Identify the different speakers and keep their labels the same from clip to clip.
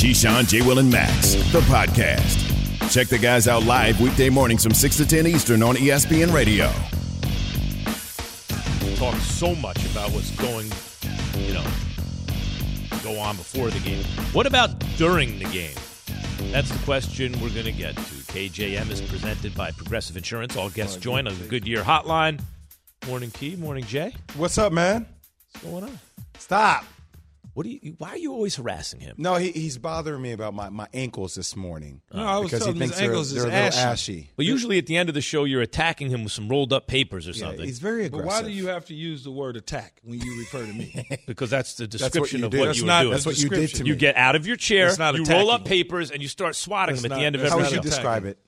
Speaker 1: Keyshawn, J. Will, and Max, the podcast. Check the guys out live weekday mornings from 6 to 10 Eastern on ESPN Radio.
Speaker 2: talk so much about what's going, you know, go on before the game. What about during the game? That's the question we're going to get to. KJM is presented by Progressive Insurance. All guests join on the Goodyear Hotline. Morning, Key. Morning, Jay.
Speaker 3: What's up, man?
Speaker 2: What's going on?
Speaker 3: Stop.
Speaker 2: What do you? Why are you always harassing him?
Speaker 3: No, he, he's bothering me about my, my ankles this morning.
Speaker 4: No, I was
Speaker 3: because
Speaker 4: telling
Speaker 3: he
Speaker 4: his
Speaker 3: thinks they're,
Speaker 4: ankles is
Speaker 3: they're a little
Speaker 4: ashy.
Speaker 3: ashy.
Speaker 2: Well, usually at the end of the show, you're attacking him with some rolled up papers or
Speaker 3: Yeah,
Speaker 2: something.
Speaker 3: he's very
Speaker 4: But
Speaker 3: aggressive.
Speaker 4: why do you have to use the word attack when you refer to me?
Speaker 2: because that's the
Speaker 3: what
Speaker 2: description
Speaker 3: you
Speaker 2: of
Speaker 3: did.
Speaker 2: what
Speaker 3: That's
Speaker 2: you were
Speaker 4: not-
Speaker 2: doing.
Speaker 3: That's what you did to me.
Speaker 2: You get out of your chair,
Speaker 4: That's not
Speaker 2: you roll up papers, and you start swatting
Speaker 4: That's
Speaker 2: him at the
Speaker 4: not-
Speaker 2: end of
Speaker 4: that's
Speaker 3: How
Speaker 2: every
Speaker 3: would you
Speaker 4: not
Speaker 2: show.
Speaker 3: describe it?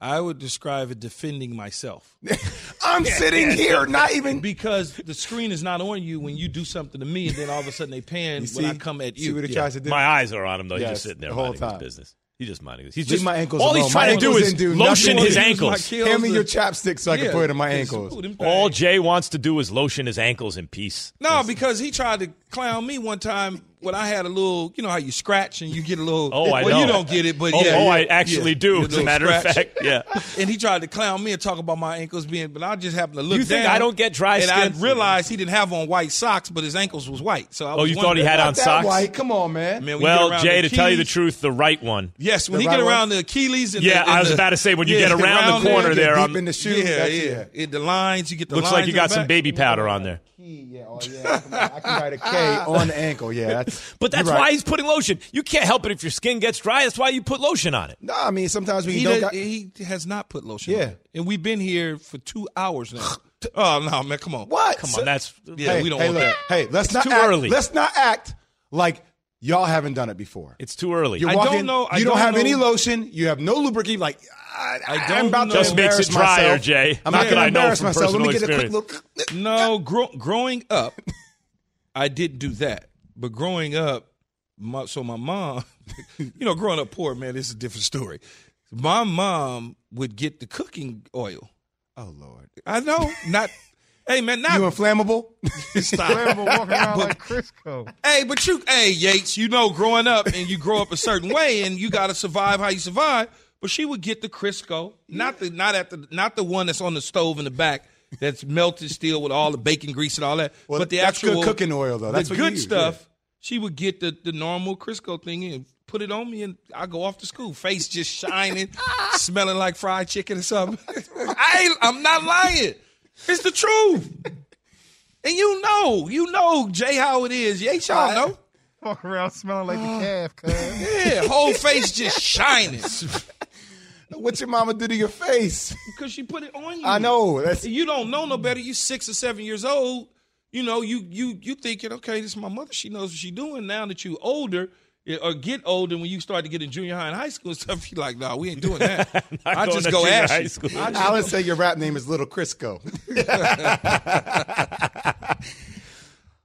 Speaker 4: I would describe it defending myself.
Speaker 3: I'm sitting here, not even.
Speaker 4: Because the screen is not on you when you do something to me, and then all of a sudden they pan
Speaker 3: You
Speaker 4: when I
Speaker 3: see?
Speaker 4: come at
Speaker 3: See
Speaker 4: you.
Speaker 3: what he
Speaker 4: Yeah.
Speaker 3: tries to do?
Speaker 2: My eyes are on him though. He's
Speaker 3: Yes,
Speaker 2: just sitting there
Speaker 3: the whole
Speaker 2: minding his
Speaker 3: time.
Speaker 2: business. He's just minding his. He's
Speaker 3: Leave
Speaker 2: just
Speaker 3: my ankles
Speaker 2: all
Speaker 3: alone.
Speaker 2: he's
Speaker 3: My
Speaker 2: trying to do
Speaker 3: ankles
Speaker 2: is
Speaker 3: didn't do
Speaker 2: lotion
Speaker 3: nothing.
Speaker 2: his ankles.
Speaker 4: kills
Speaker 3: Hand me
Speaker 4: to-
Speaker 3: your chapstick so I can
Speaker 4: Yeah,
Speaker 3: put it in my
Speaker 4: yeah,
Speaker 3: ankles.
Speaker 4: smooth him
Speaker 2: All
Speaker 4: back.
Speaker 2: Jay wants to do is lotion his ankles in peace.
Speaker 4: No, because he tried to clown me one time when I had a little, you know how you scratch and you get a little.
Speaker 2: Oh, I
Speaker 4: well,
Speaker 2: know.
Speaker 4: you don't get it, but
Speaker 2: Oh,
Speaker 4: yeah.
Speaker 2: oh,
Speaker 4: yeah,
Speaker 2: I actually
Speaker 4: yeah.
Speaker 2: do. As a
Speaker 4: little
Speaker 2: matter of fact, yeah.
Speaker 4: And he tried to clown me and talk about my ankles being, but I just happened to look
Speaker 2: You think
Speaker 4: down.
Speaker 2: I don't get dry skin?
Speaker 4: and
Speaker 2: skin?
Speaker 4: I realized he didn't have on white socks, but his ankles was white. So I
Speaker 2: Oh, you thought he had on socks?
Speaker 3: white. Come on, man.
Speaker 4: Man, when
Speaker 2: Well, Jay,
Speaker 4: the
Speaker 2: to tell you the truth, the right one.
Speaker 4: Yes, when
Speaker 3: The
Speaker 4: he
Speaker 3: right
Speaker 4: get
Speaker 3: one?
Speaker 4: around the Achilles and
Speaker 2: Yeah,
Speaker 4: the, and
Speaker 2: I was
Speaker 4: the-
Speaker 2: about to say, when you
Speaker 4: yeah,
Speaker 2: get around the corner there,
Speaker 3: deep
Speaker 2: on-
Speaker 3: in the shoe.
Speaker 4: Yeah, yeah. The lines, you get the
Speaker 2: Looks like you got some baby powder on there.
Speaker 3: Yeah, oh yeah. Come on. I can write a K on the ankle. Yeah, that's.
Speaker 2: But that's
Speaker 3: right.
Speaker 2: why he's putting lotion. You can't help it if your skin gets dry. That's why you put lotion on it.
Speaker 3: No, I mean sometimes we
Speaker 4: He,
Speaker 3: don't.
Speaker 4: does-
Speaker 3: Got,
Speaker 4: he has not put lotion
Speaker 3: Yeah.
Speaker 4: on. And we've been here for two hours now. oh, no, man, come on.
Speaker 3: what?
Speaker 2: Come on, that's
Speaker 4: Yeah,
Speaker 3: hey,
Speaker 4: we don't
Speaker 3: hey,
Speaker 4: want
Speaker 3: look,
Speaker 4: that.
Speaker 3: Hey, let's
Speaker 2: It's
Speaker 3: not
Speaker 2: too
Speaker 3: act,
Speaker 2: early.
Speaker 3: Let's not act like y'all haven't done it before.
Speaker 2: it's too early.
Speaker 3: You're
Speaker 4: I
Speaker 3: walking,
Speaker 4: don't know- I
Speaker 3: you don't,
Speaker 4: don't
Speaker 3: have any lotion. You have no lubricant. Like I,
Speaker 4: I
Speaker 3: I'm about
Speaker 4: know-
Speaker 3: to
Speaker 2: Just makes it drier,
Speaker 3: myself.
Speaker 2: Jay.
Speaker 3: I'm
Speaker 2: Not
Speaker 3: going to embarrass myself. Let me get
Speaker 2: personal
Speaker 3: a quick look.
Speaker 4: No, gro- growing up, I didn't do that. But growing up, my, so my mom, you know, growing up poor, man, this is a different story. My mom would get the cooking oil.
Speaker 3: Oh Lord,
Speaker 4: I know, not. Hey man, not
Speaker 3: you inflammable?
Speaker 4: stop.
Speaker 5: walking around like Crisco.
Speaker 4: Hey, but you, hey Yates, you know, growing up and you grow up a certain way, and you got to survive how you survive. But she would get the Crisco, not the not at the not the one that's on the stove in the back that's melted still with all the bacon grease and all that.
Speaker 3: Well,
Speaker 4: but the
Speaker 3: that's good
Speaker 4: actual
Speaker 3: cooking oil, though. That's
Speaker 4: the good
Speaker 3: use,
Speaker 4: stuff. She would get the the normal Crisco thing and put it on me, and I go off to school, face just shining, smelling like fried chicken or something. I ain't, I'm not lying. It's the truth. And you know, you know, Jay, how it is. Yeah, y'all know.
Speaker 5: Walk around smelling like the uh, calf, cuz.
Speaker 4: Yeah, whole face just shining
Speaker 3: What your mama do to your face?
Speaker 4: because she put it on you.
Speaker 3: I know. That's
Speaker 4: you don't know no better. You six or seven years old. You know, you you you thinking, okay, this is my mother. She knows what she's doing. Now that you older or get older, when you start to get in junior high and high school and stuff, you're like, no, we ain't doing that. I just go ask
Speaker 2: high
Speaker 4: you.
Speaker 2: school.
Speaker 4: I just-
Speaker 3: Alan said your rap name is Little Crisco.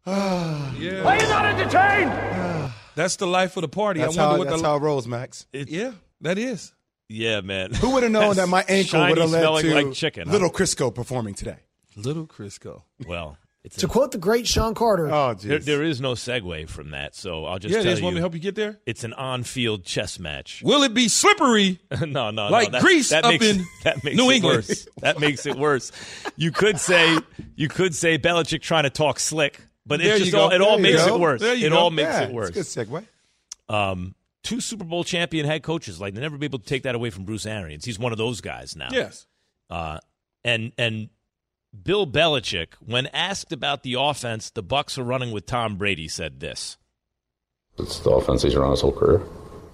Speaker 4: yeah. Are you not entertained? That's the life of the party.
Speaker 3: That's
Speaker 4: I wonder
Speaker 3: how
Speaker 4: what
Speaker 3: that's
Speaker 4: the
Speaker 3: how it rolls, Max.
Speaker 4: yeah, that is.
Speaker 2: Yeah, man.
Speaker 3: Who would have known that my ankle would have led to
Speaker 2: like chicken, huh?
Speaker 3: Little Crisco performing today?
Speaker 4: Little Crisco.
Speaker 2: Well, it's
Speaker 6: To
Speaker 2: a,
Speaker 6: quote the great Sean Carter,
Speaker 3: Oh,
Speaker 2: there, there is no segue from that, so I'll just
Speaker 4: Yeah, it
Speaker 2: tell
Speaker 4: is.
Speaker 2: you.
Speaker 4: Want me to help you get there?
Speaker 2: It's an on-field chess match.
Speaker 4: Will it be slippery?
Speaker 2: no, no,
Speaker 4: Like
Speaker 2: no. That,
Speaker 4: Grease
Speaker 2: that
Speaker 4: up
Speaker 2: makes,
Speaker 4: in
Speaker 2: that makes
Speaker 4: New
Speaker 2: it
Speaker 4: England.
Speaker 2: Worse. That makes it worse. You could say you could say Belichick trying to talk slick, but
Speaker 4: There
Speaker 2: it just all, it
Speaker 4: There
Speaker 2: all
Speaker 4: you
Speaker 2: makes
Speaker 4: go.
Speaker 2: it worse.
Speaker 4: There you
Speaker 2: It
Speaker 4: go.
Speaker 2: all makes
Speaker 3: yeah,
Speaker 2: it worse.
Speaker 3: It's a good segue.
Speaker 2: Um, two Super Bowl champion head coaches, like they never be able to take that away from Bruce Arians. He's one of those guys now.
Speaker 4: Yes.
Speaker 2: Uh, and and Bill Belichick, when asked about the offense the Bucs are running with Tom Brady, said this.
Speaker 7: It's the offense he's run his whole career.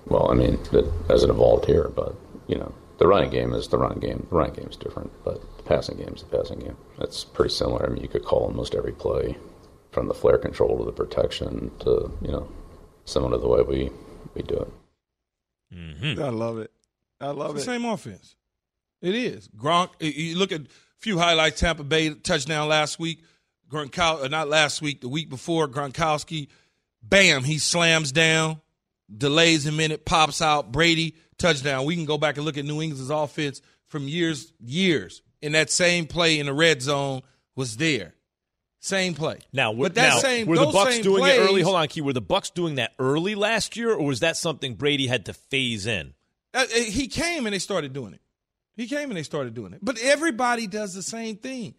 Speaker 7: Well, I mean, it hasn't evolved here, but you know, the running game is the running game. The running game is different, but the passing game is the passing game. It's pretty similar. I mean, you could call almost every play, from the flare control to the protection to you know, similar to the way we we do it.
Speaker 2: Mm-hmm.
Speaker 3: I love it. I love
Speaker 4: It's the
Speaker 3: it.
Speaker 4: same offense. It is. Gronk, you- you look at a few highlights Tampa Bay touchdown last week. Gronkowski, uh, not last week, the week before, Gronkowski, bam, he slams down, delays a minute, pops out, Brady, touchdown. We can go back and look at New England's offense from years, years. And that same play in the red zone was there. same play.
Speaker 2: Now,
Speaker 4: but that
Speaker 2: now,
Speaker 4: same
Speaker 2: were the
Speaker 4: Bucs
Speaker 2: doing
Speaker 4: plays,
Speaker 2: it early? Hold on, Key. Were the Bucs doing that early last year, or was that something Brady had to phase in?
Speaker 4: Uh, uh, he came and they started doing it. He came and they started doing it. But everybody does the same thing.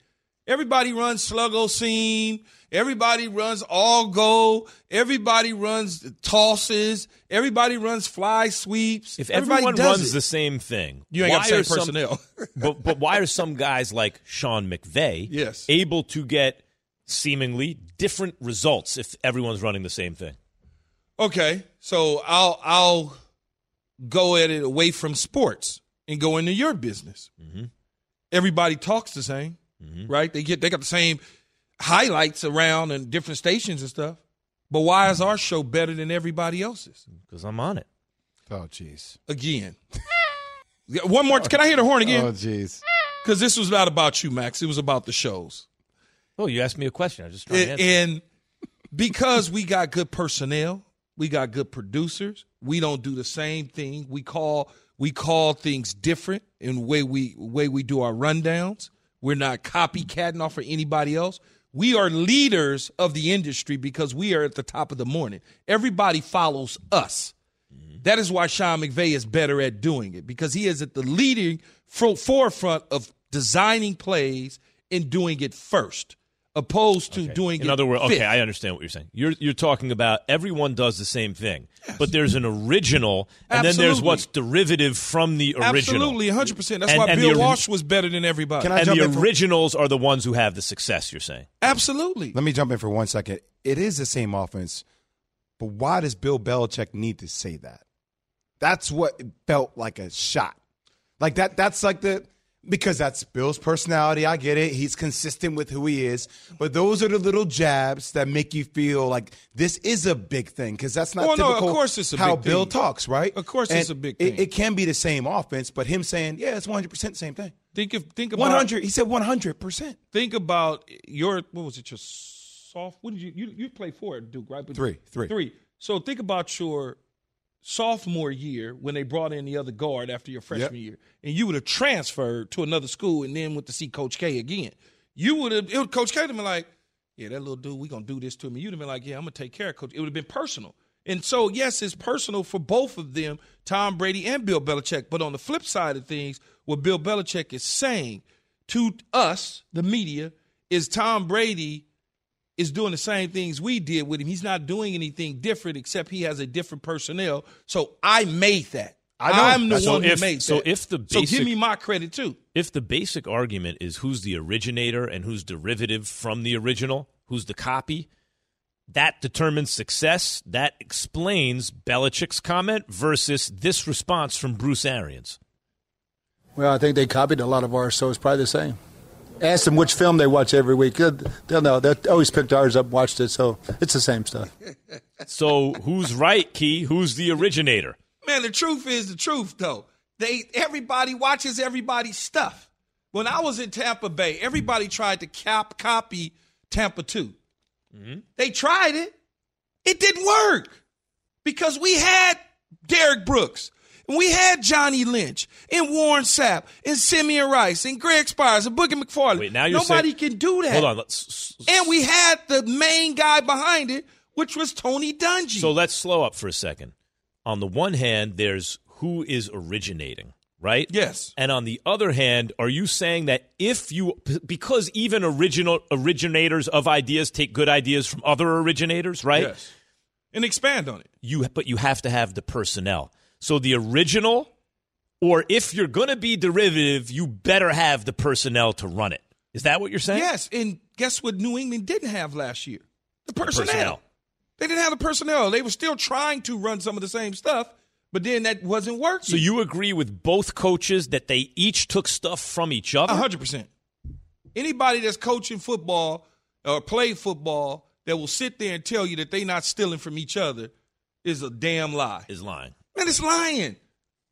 Speaker 4: Everybody runs sluggo seam. Everybody runs all go. Everybody runs tosses. Everybody runs fly sweeps.
Speaker 2: If
Speaker 4: everybody
Speaker 2: everyone
Speaker 4: does
Speaker 2: runs
Speaker 4: it.
Speaker 2: the same thing,
Speaker 4: You ain't got the same
Speaker 2: some-
Speaker 4: personnel.
Speaker 2: but but why are some guys like Sean McVay
Speaker 4: Yes.
Speaker 2: able to get seemingly different results if everyone's running the same thing?
Speaker 4: Okay, so I'll I'll go at it away from sports and go into your business. Mm-hmm. Everybody talks the same, mm-hmm. right? They get they got the same highlights around and different stations and stuff. But why is our show better than everybody else's?
Speaker 2: Because I'm on it.
Speaker 3: Oh, jeez.
Speaker 4: Again, one more. Can I hear the horn again?
Speaker 3: Oh, jeez.
Speaker 4: Because this was not about you, Max. It was about the shows.
Speaker 2: Oh, you asked me a question. I just trying to
Speaker 4: And,
Speaker 2: answer.
Speaker 4: and because we got good personnel, we got good producers. We don't do the same thing. We call we call things different in the way we way we do our rundowns. We're not copycatting off of anybody else. We are leaders of the industry because we are at the top of the morning. Everybody follows us. Mm-hmm. That is why Sean McVay is better at doing it because he is at the leading forefront of designing plays and doing it first, opposed to doing it.
Speaker 2: In other words,
Speaker 4: fifth.
Speaker 2: okay, I understand what you're saying. You're you're talking about everyone does the same thing, but there's an original, and then there's what's derivative from the original.
Speaker 4: Absolutely, 100. percent That's
Speaker 2: And-
Speaker 4: why
Speaker 2: and
Speaker 4: Bill
Speaker 2: the-
Speaker 4: Walsh was better than everybody.
Speaker 3: Can I
Speaker 2: And
Speaker 3: jump
Speaker 2: the
Speaker 3: in for-
Speaker 2: originals are the ones who have the success. You're saying.
Speaker 4: Absolutely.
Speaker 3: Let me jump in for one second. It is the same offense, but why does Bill Belichick need to say that? That's what felt like a shot. Like that. That's like the because that's Bill's personality. I get it. He's consistent with who he is. But those are the little jabs that make you feel like this is a big thing because that's not
Speaker 4: Well, no, of course it's a
Speaker 3: how
Speaker 4: big
Speaker 3: Bill
Speaker 4: thing.
Speaker 3: talks, right?
Speaker 4: Of course
Speaker 3: And
Speaker 4: it's a big
Speaker 3: it-
Speaker 4: thing.
Speaker 3: It, can be the same offense, but him saying, "Yeah, it's one hundred percent the same thing."
Speaker 4: Think of think about
Speaker 3: One hundred. He said one hundred percent.
Speaker 4: Think about your what was it? Your soft. What did you you you play for at Duke, right? But
Speaker 3: Three, three.
Speaker 4: three. So think about your sophomore year when they brought in the other guard after your freshman
Speaker 3: Yep.
Speaker 4: year, and you would have transferred to another school and then went to see Coach K again. You would have. It would, Coach K would have been like, "Yeah, that little dude, we gonna do this to him." You'd have been like, "Yeah, I'm gonna take care of Coach." It would have been personal. And so, yes, it's personal for both of them, Tom Brady and Bill Belichick. But on the flip side of things, what Bill Belichick is saying to us, the media, is Tom Brady is doing the same things we did with him. He's not doing anything different except he has a different personnel. So I made that.
Speaker 3: I know.
Speaker 4: I'm the
Speaker 2: So
Speaker 4: one
Speaker 2: if-
Speaker 4: who made
Speaker 2: so
Speaker 4: that.
Speaker 2: if the
Speaker 4: so
Speaker 2: basic-
Speaker 4: give me my credit too.
Speaker 2: If the basic argument is who's the originator and who's derivative from the original, who's the copy, that determines success. That explains Belichick's comment versus this response from Bruce Arians.
Speaker 6: Well, I think they copied a lot of ours, so it's probably the same. Ask them which film they watch every week. They'll, they'll know. They always picked ours up, watched it, so it's the same stuff.
Speaker 2: So who's right, Key? Who's the originator?
Speaker 4: Man, the truth is the truth though. They everybody watches everybody's stuff. When I was in Tampa Bay, everybody tried to cap copy Tampa 2. Mm-hmm. They tried it. It didn't work. Because we had Derrick Brooks. We had Johnny Lynch and Warren Sapp and Simeon Rice and Greg Spires and Booger McFarland.
Speaker 2: Wait, now you're
Speaker 4: Nobody
Speaker 2: saying-
Speaker 4: can do that.
Speaker 2: Hold on. Let's,
Speaker 4: And we had the main guy behind it, which was Tony Dungy.
Speaker 2: So let's slow up for a second. On the one hand, there's who is originating, right?
Speaker 4: Yes.
Speaker 2: And on the other hand, are you saying that if you because even original originators of ideas take good ideas from other originators, right?
Speaker 4: Yes. And expand on it.
Speaker 2: You but you have to have the personnel. So the original or if you're going to be derivative, you better have the personnel to run it. Is that what you're saying?
Speaker 4: Yes, and guess what New England didn't have last year? The personnel.
Speaker 2: personnel.
Speaker 4: They didn't have the personnel. They were still trying to run some of the same stuff, but then that wasn't working.
Speaker 2: So you agree with both coaches that they each took stuff from each other?
Speaker 4: hundred percent. Anybody that's coaching football or play football that will sit there and tell you that they're not stealing from each other is a damn lie.
Speaker 2: Is lying.
Speaker 4: Man, it's lying.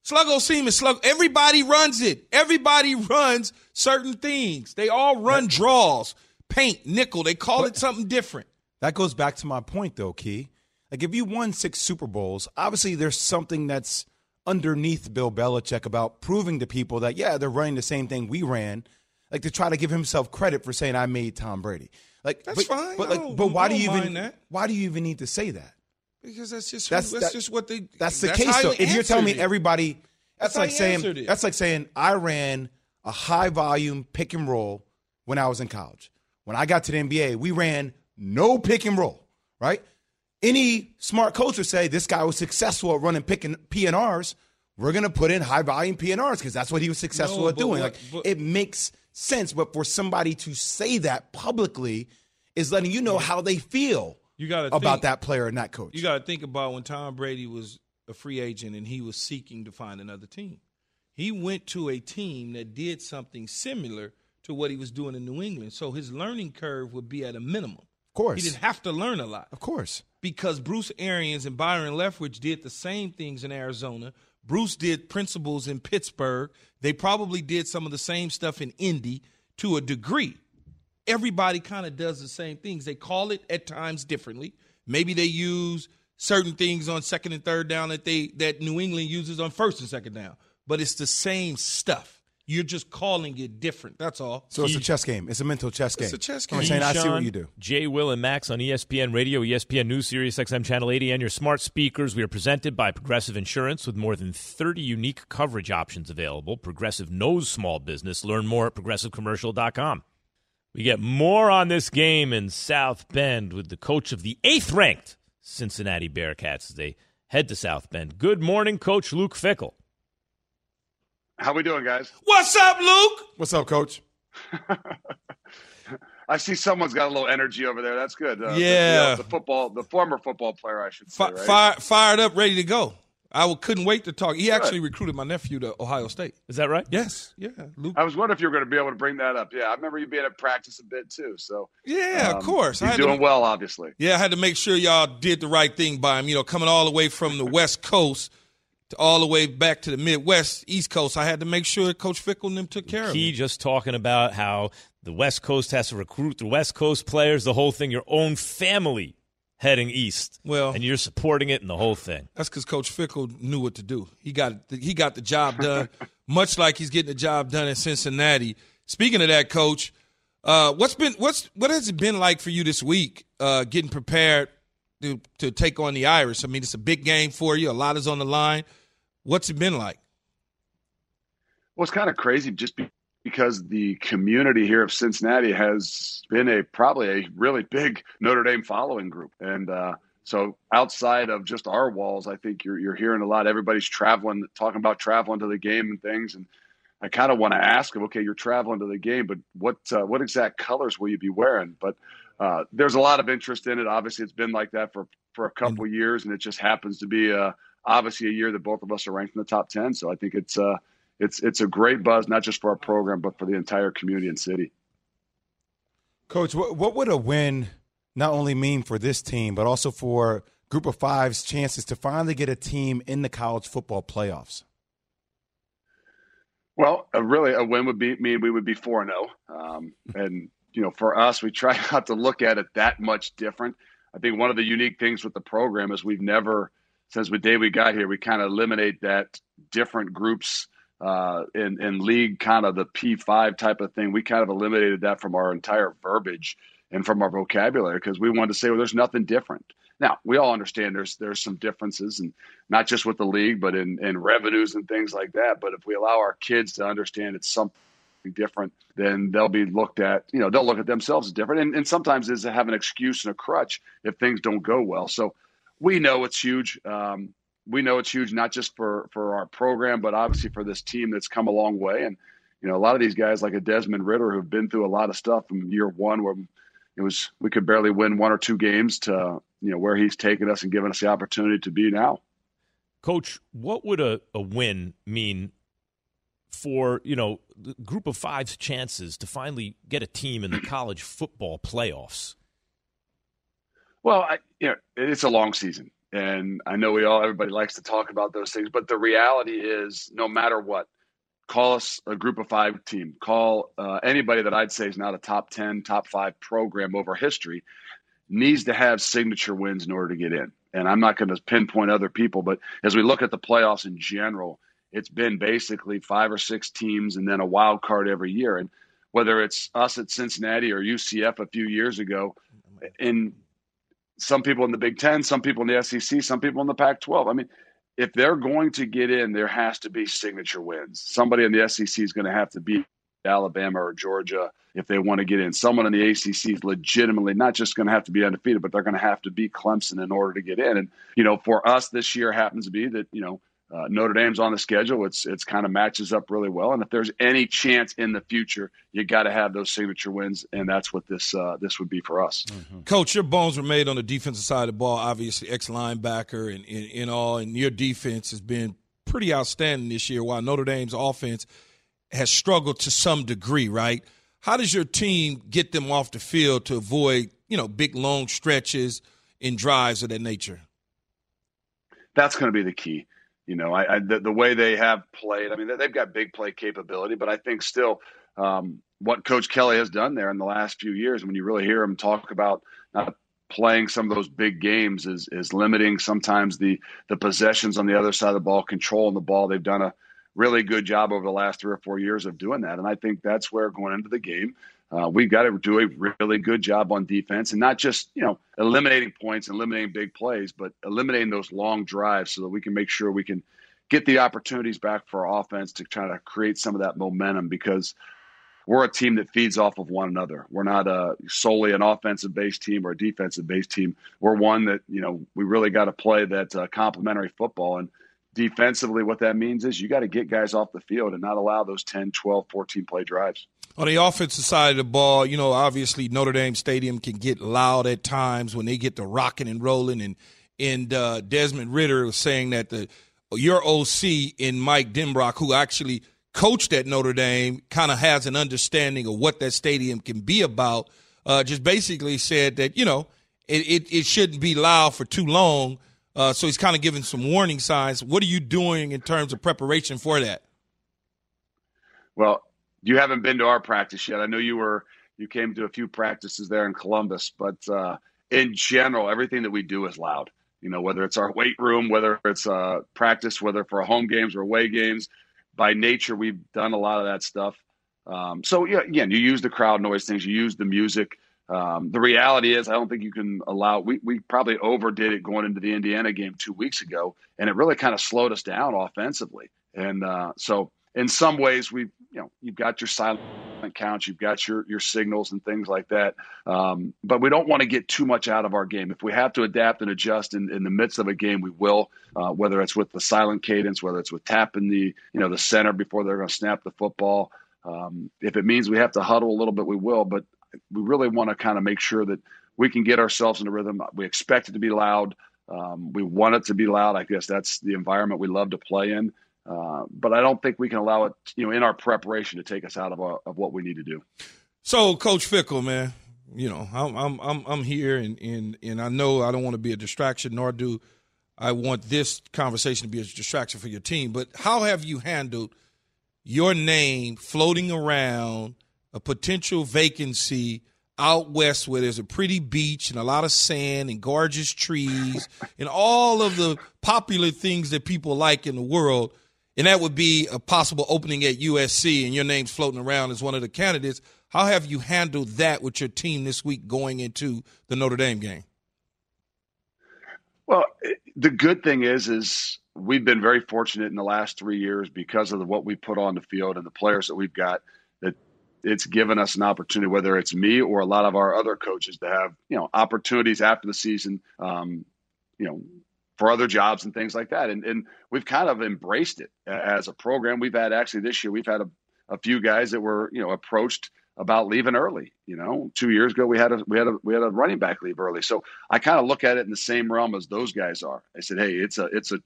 Speaker 4: Sluggo seam is slug. Everybody runs it. Everybody runs certain things. They all run draws, paint, nickel. They call it something different.
Speaker 3: That goes back to my point, though, Key. Like, if you won six Super Bowls, obviously there's something that's underneath Bill Belichick about proving to people that, yeah, they're running the same thing we ran. like to try to give himself credit for saying I made Tom Brady. Like
Speaker 4: That's
Speaker 3: but,
Speaker 4: fine.
Speaker 3: But like, but why do you even
Speaker 4: that.
Speaker 3: why do you even need to say that?
Speaker 4: Because that's just
Speaker 3: That's-
Speaker 4: that's,
Speaker 3: that-
Speaker 4: just what they.
Speaker 3: That's the case though. If you're telling me everybody, that's,
Speaker 4: That's
Speaker 3: like saying that's like saying I ran a high volume pick and roll when I was in college. When I got to the NBA, we ran no pick and roll. Right? Any smart coach would say this guy was successful at running pick and PNRs. We're gonna put in high volume PNRs because that's what he was successful
Speaker 4: No,
Speaker 3: at doing.
Speaker 4: what-
Speaker 3: like
Speaker 4: but-
Speaker 3: it makes sense, but for somebody to say that publicly is letting you know how they feel
Speaker 4: You gotta
Speaker 3: about
Speaker 4: think-
Speaker 3: that player and that coach.
Speaker 4: You got to think about when Tom Brady was a free agent and he was seeking to find another team. He went to a team that did something similar to what he was doing in New England. So his learning curve would be at a minimum.
Speaker 3: of course,
Speaker 4: He didn't have to learn a lot
Speaker 3: of course.
Speaker 4: because Bruce Arians and Byron Leftwich did the same things in Arizona. Bruce did principles in Pittsburgh. They probably did some of the same stuff in Indy to a degree. Everybody kind of does the same things. They call it at times differently. Maybe they use certain things on second and third down that they that New England uses on first and second down, but it's the same stuff. You're just calling it different. That's all.
Speaker 3: So it's a chess game. It's a mental chess game.
Speaker 4: It's a chess game.
Speaker 3: I'm
Speaker 4: game.
Speaker 3: saying I see what
Speaker 2: Keyshawn,
Speaker 3: you do.
Speaker 2: Jay, Will, and Max on ESPN Radio, ESPN News, Sirius XM Channel 80, and your smart speakers. We are presented by Progressive Insurance with more than 30 unique coverage options available. Progressive knows small business. Learn more at progressivecommercial.com. We get more on this game in South Bend with the coach of the eighth ranked Cincinnati Bearcats as they head to South Bend. Good morning, Coach Luke Fickell.
Speaker 8: How we doing, guys?
Speaker 4: What's up, Luke?
Speaker 3: What's up, coach?
Speaker 8: I see someone's got a little energy over there. That's good. Uh, the-
Speaker 4: Yeah.
Speaker 8: the, the football, the former football player, I should say.
Speaker 4: Fi-
Speaker 8: right?
Speaker 4: fire, fired up, ready to go. I w- couldn't wait to talk. He actually recruited my nephew to Ohio State.
Speaker 2: Is that right?
Speaker 4: Yes, yeah, Luke.
Speaker 8: I was wondering if you were going to be able to bring that up. Yeah, I remember you being at practice a bit too. So
Speaker 4: Yeah,
Speaker 8: um,
Speaker 4: of course. I
Speaker 8: he's
Speaker 4: had
Speaker 8: doing
Speaker 4: to,
Speaker 8: well, obviously.
Speaker 4: Yeah, I had to make sure y'all did the right thing by him. You know, coming all the way from the West Coast to all the way back to the Midwest, East Coast. I had to make sure Coach Fickell and them took care of
Speaker 2: Key
Speaker 4: him.
Speaker 2: just talking about how the West Coast has to recruit the West Coast players, the whole thing, your own family heading east.
Speaker 4: Well-
Speaker 2: and you're supporting it and the whole thing.
Speaker 4: That's because Coach Fickell knew what to do. He got he got the job done, much like he's getting the job done in Cincinnati. Speaking of that, Coach, uh, what's been what's what has it been like for you this week, uh, getting prepared to to take on the Irish? I mean, it's a big game for you. A lot is on the line. What's it been like?
Speaker 8: Well, it's kind of crazy just be- because the community here of Cincinnati has been a probably a really big Notre Dame following group, and uh, so outside of just our walls, I think you're you're hearing a lot. Everybody's traveling, talking about traveling to the game and things, and I kind of want to ask them, okay, you're traveling to the game, but what uh, what exact colors will you be wearing? But uh, there's a lot of interest in it. Obviously, it's been like that for for a couple of years, and it just happens to be uh, obviously a year that both of us are ranked in the top ten. So I think it's uh, it's it's a great buzz, not just for our program, but for the entire community and city.
Speaker 3: Coach, what, what would a win not only mean for this team, but also for Group of Five's chances to finally get a team in the college football playoffs?
Speaker 8: Well, uh, really, a win would be mean we would be four and zero, um, and you know, for us, we try not to look at it that much different. I think one of the unique things with the program is we've never, since the day we got here, we kind of eliminate that different groups uh, in in league kind of the P five type of thing. We kind of eliminated that from our entire verbiage and from our vocabulary because we wanted to say, well, there's nothing different. Now we all understand there's there's some differences, and not just with the league, but in in revenues and things like that. But if we allow our kids to understand it's something different, then they'll be looked at. You know, they'll look at themselves as different, and, and sometimes is have an excuse and a crutch if things don't go well. So we know it's huge. Um, we know it's huge, not just for for our program, but obviously for this team that's come a long way. And you know, a lot of these guys like a Desmond Ridder who've been through a lot of stuff from year one, where it was we could barely win one or two games to you know where he's taken us and given us the opportunity to be now.
Speaker 2: Coach, what would a, a win mean for, you know, the group of five's chances to finally get a team in the college football playoffs?
Speaker 8: Well, I, you know, it's a long season, and I know we all everybody likes to talk about those things, but the reality is, no matter what, call us a group of five team, call uh, anybody that I'd say is not a top ten, top five program over history, needs to have signature wins in order to get in. And I'm not going to pinpoint other people, but as we look at the playoffs in general, it's been basically five or six teams and then a wild card every year. And whether it's us at Cincinnati or UCF a few years ago. In some people in the Big Ten, some people in the SEC, some people in the Pac 12. I mean, if they're going to get in, there has to be signature wins. Somebody in the SEC is going to have to beat Alabama or Georgia if they want to get in. Someone in the ACC is legitimately not just going to have to be undefeated, but they're going to have to beat Clemson in order to get in. And you know, for us this year happens to be that you know uh, Notre Dame's on the schedule. It's it's kind of matches up really well. And if there's any chance in the future, you got to have those signature wins, and that's what this uh, this would be for us.
Speaker 4: Mm-hmm. Coach, your bones were made on the defensive side of the ball. Obviously, ex linebacker and in all, and your defense has been pretty outstanding this year. While Notre Dame's offense has struggled to some degree, right? How does your team get them off the field to avoid you know big long stretches and drives of that nature?
Speaker 8: That's going to be the key you know, I, I the, the, way they have played. I mean, they've got big play capability, but I think still um, what Coach Kelly has done there in the last few years, when you really hear him talk about not playing some of those big games, is is limiting sometimes the the possessions on the other side of the ball, controlling the ball. They've done a really good job over the last three or four years of doing that, and I think that's where going into the game uh, we've got to do a really good job on defense and not just you know eliminating points and eliminating big plays, but eliminating those long drives so that we can make sure we can get the opportunities back for our offense to try to create some of that momentum because we're a team that feeds off of one another. We're not a solely an offensive based team or a defensive based team. We're one that you know we really got to play that uh, complementary football and defensively what that means is you got to get guys off the field and not allow those 10 12 14 play drives
Speaker 4: on the offensive side of the ball, you know, obviously Notre Dame Stadium can get loud at times when they get to rocking and rolling. And and uh, Desmond Ridder was saying that the your OC in Mike Denbrock, who actually coached at Notre Dame, kind of has an understanding of what that stadium can be about. Uh, just basically said that you know it, it, it shouldn't be loud for too long. Uh, so he's kind of giving some warning signs. What are you doing in terms of preparation for that?
Speaker 8: Well, you haven't been to our practice yet. I know you were you came to a few practices there in Columbus, but uh, in general, everything that we do is loud. You know, whether it's our weight room, whether it's uh, practice, whether for home games or away games. By nature, we've done a lot of that stuff. Um, so yeah, again, you use the crowd noise things, you use the music. Um, the reality is, I don't think you can allow. We we probably overdid it going into the Indiana game two weeks ago, and it really kind of slowed us down offensively. And uh, so in some ways we've you know you've got your silent counts you've got your your signals and things like that um, but we don't want to get too much out of our game if we have to adapt and adjust in, in the midst of a game we will uh, whether it's with the silent cadence whether it's with tapping the you know the center before they're going to snap the football um, if it means we have to huddle a little bit we will but we really want to kind of make sure that we can get ourselves in a rhythm we expect it to be loud um, we want it to be loud i guess that's the environment we love to play in uh, but I don't think we can allow it, you know, in our preparation to take us out of, our, of what we need to do.
Speaker 4: So, Coach Fickell, man, you know, I'm I'm I'm, I'm here, and, and and I know I don't want to be a distraction, nor do I want this conversation to be a distraction for your team. But how have you handled your name floating around a potential vacancy? out west where there's a pretty beach and a lot of sand and gorgeous trees and all of the popular things that people like in the world and that would be a possible opening at USC, and your name's floating around as one of the candidates. How have you handled that with your team this week going into the Notre Dame game?
Speaker 8: Well, the good thing is, is we've been very fortunate in the last three years because of what we put on the field and the players that we've got. It's given us an opportunity, whether it's me or a lot of our other coaches, to have you know opportunities after the season. Um, you know, for other jobs and things like that. And, and we've kind of embraced it as a program. We've had actually this year, we've had a, a few guys that were, you know, approached about leaving early. You know, two years ago we had a we had a we had a running back leave early. So I kind of look at it in the same realm as those guys are. I said, hey, it's a it's a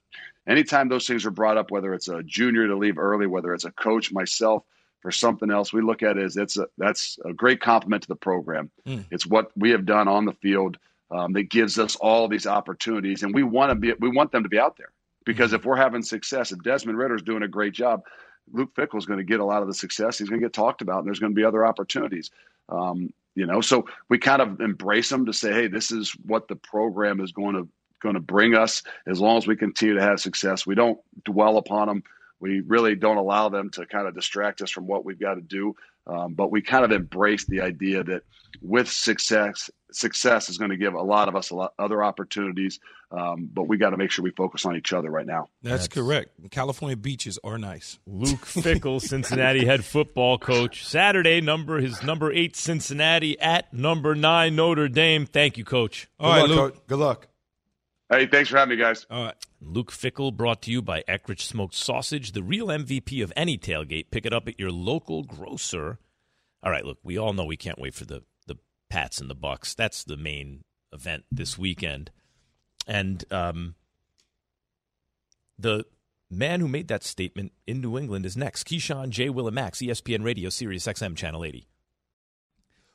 Speaker 8: anytime those things are brought up, whether it's a junior to leave early, whether it's a coach, myself, for something else, we look at it as it's a that's a great compliment to the program. Mm. It's what we have done on the field um, that gives us all these opportunities, and we want to be we want them to be out there because if we're having success, if Desmond Ridder's doing a great job, Luke Fickell is going to get a lot of the success. He's going to get talked about, and there's going to be other opportunities. Um, you know, so we kind of embrace them to say, hey, this is what the program is going to going to bring us as long as we continue to have success. We don't dwell upon them. We really don't allow them to kind of distract us from what we've got to do. Um, but we kind of embrace the idea that with success, success is going to give a lot of us a lot other opportunities. Um, but we got to make sure we focus on each other right now.
Speaker 4: That's, correct. California beaches are nice.
Speaker 2: Luke Fickell, Cincinnati head football coach. Saturday, number his number eight Cincinnati at number nine Notre Dame. Thank you, Coach.
Speaker 4: All right,
Speaker 3: Good luck,
Speaker 4: Luke.
Speaker 3: Coach. Good luck.
Speaker 8: Hey, thanks for having me, guys.
Speaker 4: All right.
Speaker 2: Luke Fickell brought to you by Eckrich Smoked Sausage, the real MVP of any tailgate. Pick it up at your local grocer. All right, look, we all know we can't wait for the the Pats and the Bucs. That's the main event this weekend. And um, the man who made that statement in New England is next. Keyshawn J. Will and Max, E ESPN Radio, Sirius XM, Channel 80.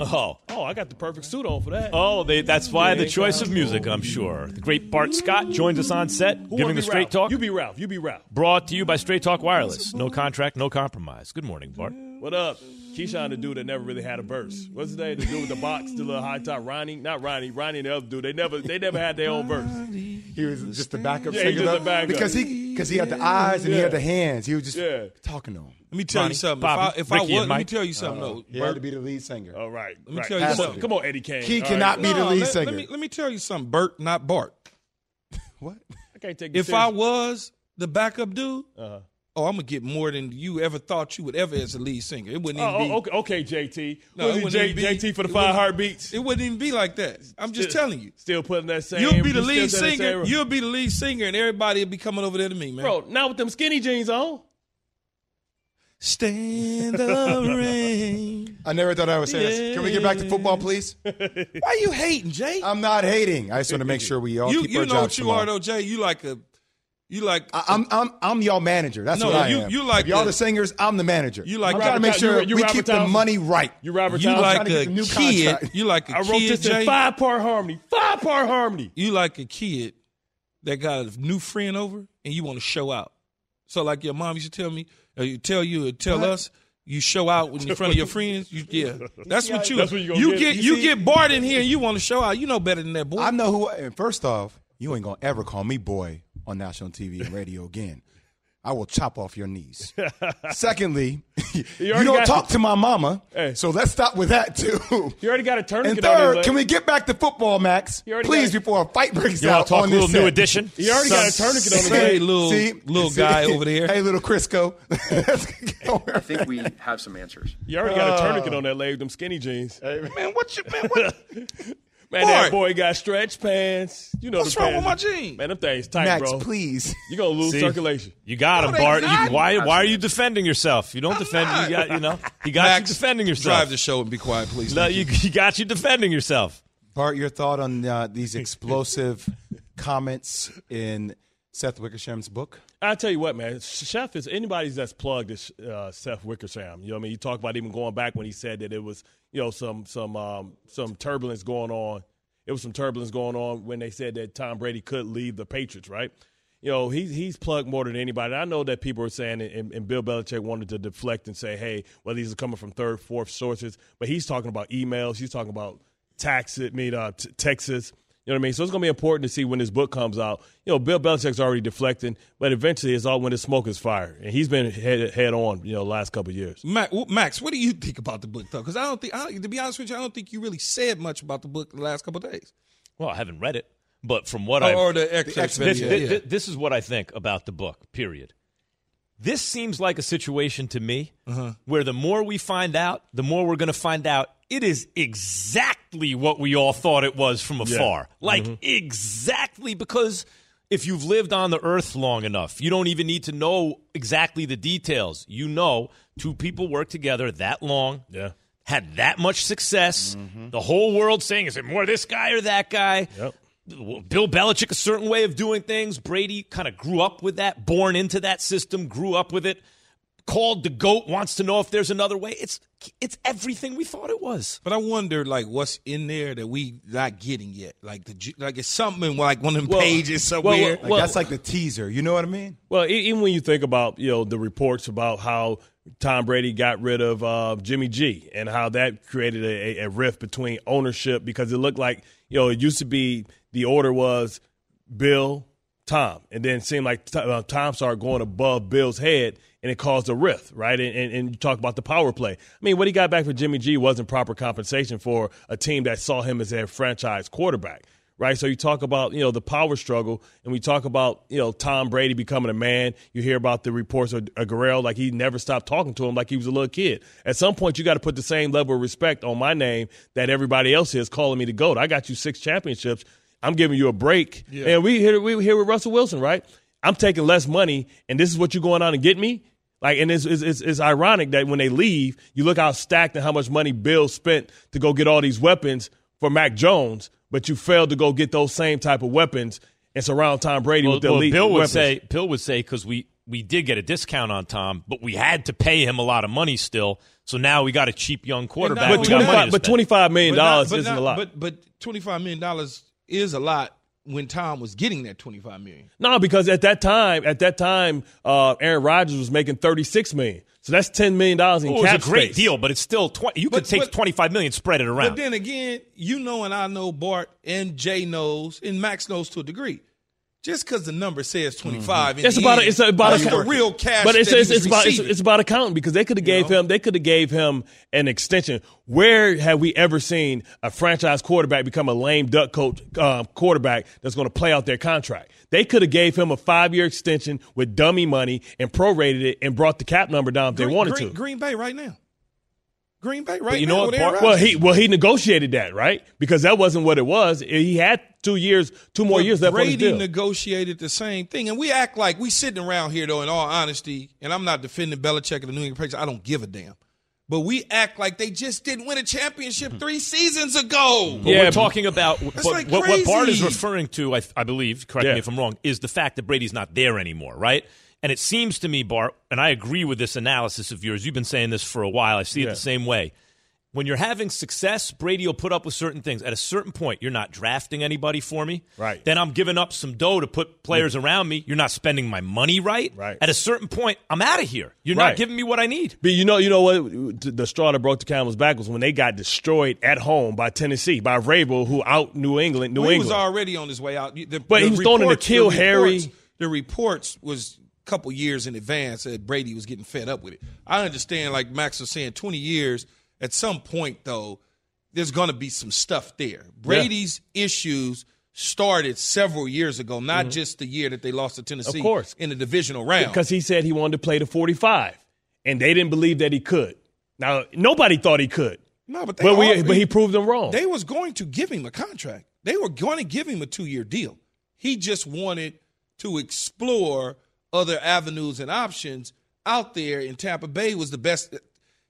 Speaker 9: Oh, oh, I got the perfect suit on for that.
Speaker 2: Oh, they, that's why the choice of music, I'm sure. The great Bart Scott joins us on set,
Speaker 9: Who
Speaker 2: giving the straight
Speaker 9: Ralph?
Speaker 2: talk.
Speaker 9: You be Ralph. You be Ralph.
Speaker 2: Brought to you by Straight Talk Wireless. No contract, no compromise. Good morning, Bart.
Speaker 9: What up? Keyshawn, the dude that never really had a verse. What's his name? The dude with the box, the little high top. Ronnie, not Ronnie. Ronnie and the other dude. They never, they never had their own verse.
Speaker 3: He was just the backup
Speaker 9: Yeah,
Speaker 3: singer
Speaker 9: just
Speaker 3: though,
Speaker 9: the backup.
Speaker 3: because he because he had the eyes and he had the hands. He was just
Speaker 9: Yeah.
Speaker 3: talking to him.
Speaker 4: Let me tell
Speaker 2: Ronnie,
Speaker 4: you something.
Speaker 2: Bobby,
Speaker 4: if I, if I was,
Speaker 2: and
Speaker 4: let me tell you something. though.
Speaker 3: He had to be the lead singer.
Speaker 9: All right.
Speaker 4: Let me
Speaker 9: right.
Speaker 4: tell you
Speaker 9: Come
Speaker 4: something.
Speaker 9: Come on, Eddie Kane.
Speaker 3: He
Speaker 9: All
Speaker 3: cannot
Speaker 9: right.
Speaker 3: be the lead
Speaker 4: let,
Speaker 3: singer.
Speaker 4: Let me, let me tell you something. Bert, not Bart.
Speaker 3: what?
Speaker 9: I can't take you
Speaker 4: If I was the backup dude,
Speaker 9: Uh-huh.
Speaker 4: oh, I'm gonna get more than you ever thought you would ever as a lead singer. It wouldn't even
Speaker 9: Oh,
Speaker 4: be.
Speaker 9: oh, okay, okay, JT.
Speaker 4: No,
Speaker 9: Was
Speaker 4: it
Speaker 9: he
Speaker 4: wouldn't
Speaker 9: J,
Speaker 4: even be-
Speaker 9: JT for the five
Speaker 4: wouldn't-
Speaker 9: heartbeats?
Speaker 4: It wouldn't even be like that. I'm just
Speaker 9: Still-
Speaker 4: telling you.
Speaker 9: Still putting that same.
Speaker 4: You'll be the lead
Speaker 9: still doing that
Speaker 4: singer. You'll be the lead singer, and everybody will be coming over there to me, man.
Speaker 9: bro. Now with them skinny jeans on.
Speaker 4: Stand the rain.
Speaker 3: I never thought I would say this. Can we get back to football, please?
Speaker 4: Why are you hating, Jay?
Speaker 3: I'm not hating. I just want to make sure we all
Speaker 4: you
Speaker 3: keep
Speaker 4: you
Speaker 3: our
Speaker 4: know
Speaker 3: jobs
Speaker 4: what you
Speaker 3: tomorrow.
Speaker 4: are though, Jay. You like a, you like
Speaker 3: I- I'm I'm I'm y'all manager. That's
Speaker 4: No,
Speaker 3: what I
Speaker 4: you-
Speaker 3: am.
Speaker 4: you like
Speaker 3: If y'all
Speaker 4: the-
Speaker 3: the singers. I'm the manager.
Speaker 4: You like
Speaker 3: I'm
Speaker 4: the-
Speaker 3: trying to make sure
Speaker 9: you
Speaker 3: we
Speaker 9: Robert
Speaker 3: keep the money right.
Speaker 9: You Robert
Speaker 4: you
Speaker 9: Townsend?
Speaker 4: like
Speaker 3: trying to get
Speaker 4: a
Speaker 3: new
Speaker 4: kid.
Speaker 3: contract.
Speaker 4: You like a
Speaker 9: I wrote
Speaker 4: kid,
Speaker 9: this
Speaker 4: Jay.
Speaker 9: in five part harmony. Five part harmony.
Speaker 4: You like a kid that got a new friend over, and you want to show out. So like your mom used to tell me, or Uh, you tell you, or tell us. You show out when in front of your friends. You, yeah, that's what you.
Speaker 9: That's what you gonna
Speaker 4: you
Speaker 9: get.
Speaker 4: get.
Speaker 9: You
Speaker 4: You,
Speaker 9: see-
Speaker 4: get bored in here, and you want to show out. You know better than that, boy.
Speaker 3: I know who. And first off, you ain't gonna ever call me boy on national TV and radio again. I will chop off your knees. Secondly, you,
Speaker 9: already
Speaker 3: don't
Speaker 9: got-
Speaker 3: talk to my mama.
Speaker 9: Hey.
Speaker 3: So let's stop with that too.
Speaker 9: You already got a tourniquet
Speaker 3: And third, can we get back to football, Max? Please,
Speaker 9: got-
Speaker 3: before a fight breaks
Speaker 2: You want
Speaker 3: out
Speaker 2: to talk
Speaker 3: on
Speaker 2: a little
Speaker 3: this
Speaker 2: new
Speaker 3: set.
Speaker 2: edition?
Speaker 9: You already got a tourniquet on his
Speaker 4: Hey,
Speaker 9: leg.
Speaker 4: little little guy over there.
Speaker 3: Hey, little Crisco.
Speaker 10: I think we have some answers.
Speaker 9: You already got a tourniquet oh. on that leg them skinny jeans.
Speaker 4: man, what you man? What,
Speaker 9: Man, that
Speaker 4: Boy.
Speaker 9: boy got stretch pants. You know
Speaker 4: what's
Speaker 9: the
Speaker 4: wrong with
Speaker 9: pants.
Speaker 4: my jeans?
Speaker 9: Man, them things tight,
Speaker 3: Max,
Speaker 9: bro.
Speaker 3: please.
Speaker 9: You're gonna lose
Speaker 2: See?
Speaker 9: circulation.
Speaker 2: You got him,
Speaker 4: they
Speaker 2: Bart. You, why, why are you defending yourself? You don't
Speaker 4: I'm
Speaker 2: defend.
Speaker 4: not.
Speaker 2: You got, you know, he got
Speaker 4: Max,
Speaker 2: you defending yourself.
Speaker 4: Drive the show and be quiet, please.
Speaker 2: No,
Speaker 4: Thank
Speaker 2: you, he got you defending yourself.
Speaker 3: Bart, your thought on uh, these explosive comments in Seth Wickersham's book?
Speaker 9: I tell you what, man, Chef is anybody that's plugged is uh, Seth Wickersham. You know, what I mean, you talk about even going back when he said that it was, you know, some some um, some turbulence going on. It was some turbulence going on when they said that Tom Brady could leave the Patriots, right? You know, he's he's plugged more than anybody. I know that people are saying, and, and Bill Belichick wanted to deflect and say, hey, well, these are coming from third, fourth sources, but he's talking about emails. He's talking about Texas, I mean, uh, t- Texas. You know what I mean? So it's going to be important to see when this book comes out. You know, Bill Belichick's already deflecting, but eventually it's all when the smoke is fired, and he's been head head on. You know, last couple of years.
Speaker 4: Max, Max, what do you think about the book though? Because I don't think, I, to be honest with you, I don't think you really said much about the book the last couple of days.
Speaker 2: Well, I haven't read it, but from what
Speaker 4: Oh,
Speaker 2: I
Speaker 4: or the excerpts,
Speaker 2: this,
Speaker 4: yeah,
Speaker 2: thi-
Speaker 4: yeah.
Speaker 2: this is what I think about the book. Period. This seems like a situation to me
Speaker 4: Uh-huh.
Speaker 2: where the more we find out, the more we're going to find out it is exactly what we all thought it was from afar. Like
Speaker 4: Mm-hmm.
Speaker 2: exactly because if you've lived on the earth long enough, you don't even need to know exactly the details. You know, two people work together that long.
Speaker 9: Yeah.
Speaker 2: Had that much success. The whole world saying, is it more this guy or that guy?
Speaker 9: Yep.
Speaker 2: Bill Belichick, a certain way of doing things. Brady kind of grew up with that, born into that system, grew up with it. Called the goat, wants to know if there's another way. It's it's everything we thought it was.
Speaker 4: But I wonder, like, what's in there that we not getting yet? Like the like it's something like one of them
Speaker 9: Well,
Speaker 4: pages
Speaker 9: well,
Speaker 4: somewhere.
Speaker 9: well,
Speaker 3: That's like the teaser. You know what I mean?
Speaker 9: Well, e- even when you think about you know the reports about how Tom Brady got rid of uh, Jimmy G and how that created a, a rift between ownership because it looked like you know it used to be the order was Bill, Tom, and then it seemed like uh, Tom started going above Bill's head. And it caused a rift, right? And, and, and you talk about the power play. I mean, what he got back for Jimmy G wasn't proper compensation for a team that saw him as their franchise quarterback right? So you talk about you know the power struggle, and we talk about you know Tom Brady becoming a man. You hear about the reports of, of Guerrero, like he never stopped talking to him like he was a little kid. At some point, you got to put the same level of respect on my name that everybody else is calling me the goat. I got you six championships. I'm giving you a break, and we here we here with Russell Wilson, right? I'm taking less money, and this is what you're going on and get me. Like, and it's, it's, it's, it's ironic that when they leave, you look how stacked and how much money Bill spent to go get all these weapons for Mac Jones, but you failed to go get those same type of weapons and surround Tom Brady
Speaker 2: Well,
Speaker 9: with the
Speaker 2: well,
Speaker 9: elite
Speaker 2: Bill would
Speaker 9: weapons.
Speaker 2: say Bill would say because we we did get a discount on Tom, but we had to pay him a lot of money still. So now we got a cheap young quarterback.
Speaker 9: but
Speaker 2: we got money
Speaker 9: 25,
Speaker 2: to
Speaker 9: but
Speaker 2: spend.
Speaker 9: 25 million dollars isn't
Speaker 4: not-
Speaker 9: a lot.
Speaker 4: But but twenty five million dollars is a lot when Tom was getting that twenty five million.
Speaker 9: No, because at that time, at that time, uh, Aaron Rodgers was making thirty six million. So that's ten million dollars in
Speaker 2: Oh, it was a great
Speaker 9: space.
Speaker 2: deal, but it's still twenty. You
Speaker 4: But-
Speaker 2: could take
Speaker 4: but-
Speaker 2: twenty five million, spread it around.
Speaker 4: But then again, you know, and I know Bart and Jay knows, and Max knows to a degree. Just because the number says twenty five,
Speaker 9: It's about it's about a,
Speaker 4: real cash.
Speaker 9: but it's it's, it's about it's, it's about accounting because they could have gave
Speaker 4: know?
Speaker 9: him they could have gave him an extension. Where have we ever seen a franchise quarterback become a lame duck coach um, quarterback that's going to play out their contract? They could have gave him a five year extension with dummy money and prorated it and brought the cap number down if they wanted
Speaker 4: Green,
Speaker 9: to.
Speaker 4: Green Bay right now. Green Bay right
Speaker 2: you
Speaker 4: now.
Speaker 2: know what,
Speaker 4: with Aaron
Speaker 2: Bart-
Speaker 9: Well, he well he negotiated that right because that wasn't what it was. He had two years, two more
Speaker 4: But
Speaker 9: years left on his
Speaker 4: Brady
Speaker 9: deal.
Speaker 4: negotiated the same thing, and we act like we sitting around here though. In all honesty, and I'm not defending Belichick and the New England Patriots. I don't give a damn. But we act like they just didn't win a championship mm-hmm. three seasons ago.
Speaker 2: But
Speaker 9: Yeah,
Speaker 2: we're talking about what,
Speaker 4: like
Speaker 2: what, what Bart is referring to, I, I believe, correct
Speaker 9: Yeah.
Speaker 2: me if I'm wrong, is the fact that Brady's not there anymore, right? And it seems to me, Bart, and I agree with this analysis of yours. You've been saying this for a while. I see it the same way. When you're having success, Brady will put up with certain things. At a certain point, you're not drafting anybody for me.
Speaker 9: Right.
Speaker 2: Then I'm giving up some dough to put players mm. around me. You're not spending my money right.
Speaker 9: Right.
Speaker 2: At a certain point, I'm out of here. You're
Speaker 9: Right.
Speaker 2: not giving me what I need.
Speaker 9: But you know, you know what? The straw that broke the camel's back was when they got destroyed at home by Tennessee by Vrabel, who out New England, New
Speaker 4: Well, he
Speaker 9: England.
Speaker 4: was already on his way out. The,
Speaker 9: But he was throwing to
Speaker 4: N'Keal
Speaker 9: Harry.
Speaker 4: reports- The reports was a couple years in advance that Brady was getting fed up with it. I understand, like Max was saying, 20 years. At some point, though, there's going to be some stuff there. Brady's issues started several years ago, not just the year that they lost to Tennessee
Speaker 9: Mm-hmm. Of course.
Speaker 4: in the divisional round.
Speaker 9: because he said he wanted to play the 45, and they didn't believe that he could. Now nobody thought he could,
Speaker 4: no, but they
Speaker 9: but we but he proved them wrong.
Speaker 4: They was going to give him a contract. They were going to give him a two year deal. He just wanted to explore other avenues and options out there. in Tampa Bay was the best.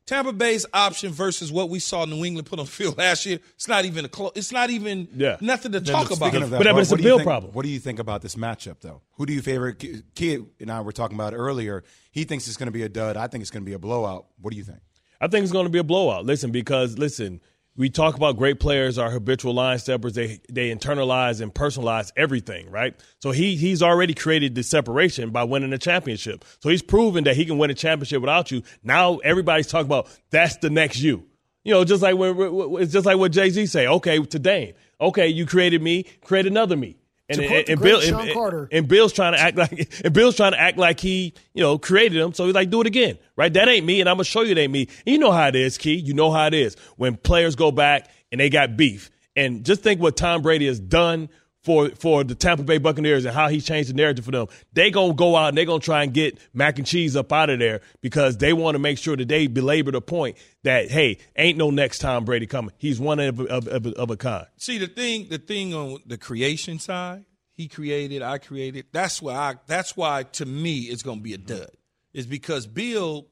Speaker 4: Tampa Bay's option versus what we saw New England put on the field last year. It's not even a close. It's not even
Speaker 9: Yeah.
Speaker 4: nothing to talk about.
Speaker 3: That,
Speaker 9: But- but it's a
Speaker 3: what
Speaker 9: Bill
Speaker 3: think-
Speaker 9: problem.
Speaker 3: What do you think about this matchup, though? Who do you favor? Ki- Kid and I were talking about earlier. He thinks it's going to be a dud. I think it's going to be a blowout. What do you think?
Speaker 9: I think it's going to be a blowout. Listen, because listen, we talk about great players are habitual line steppers. They they internalize and personalize everything, right? So he he's already created the separation by winning a championship. So he's proven that he can win a championship without you. Now everybody's talking about that's the next you. You know, just like when it's just like what Jay Z say. Okay, to Dame. Okay, you created me, create another me. And, and, and Bill
Speaker 11: Sean
Speaker 9: and,
Speaker 11: Carter.
Speaker 9: and Bill's trying to act like and Bill's trying to act like he, you know, created him. So he's like, do it again, right? That ain't me, and I'm gonna show you it ain't me. And you know how it is, Key. You know how it is when players go back and they got beef. And just think what Tom Brady has done for for the Tampa Bay Buccaneers and how he changed the narrative for them. They gonna go out and they gonna try and get mac and cheese up out of there because they want to make sure that they belabor the point that hey, ain't no next Tom Brady coming. He's one of of, of, of a kind.
Speaker 4: See the thing, the thing on the creation side, he created, I created. That's why I. That's why to me it's to be a dud. Is because Bill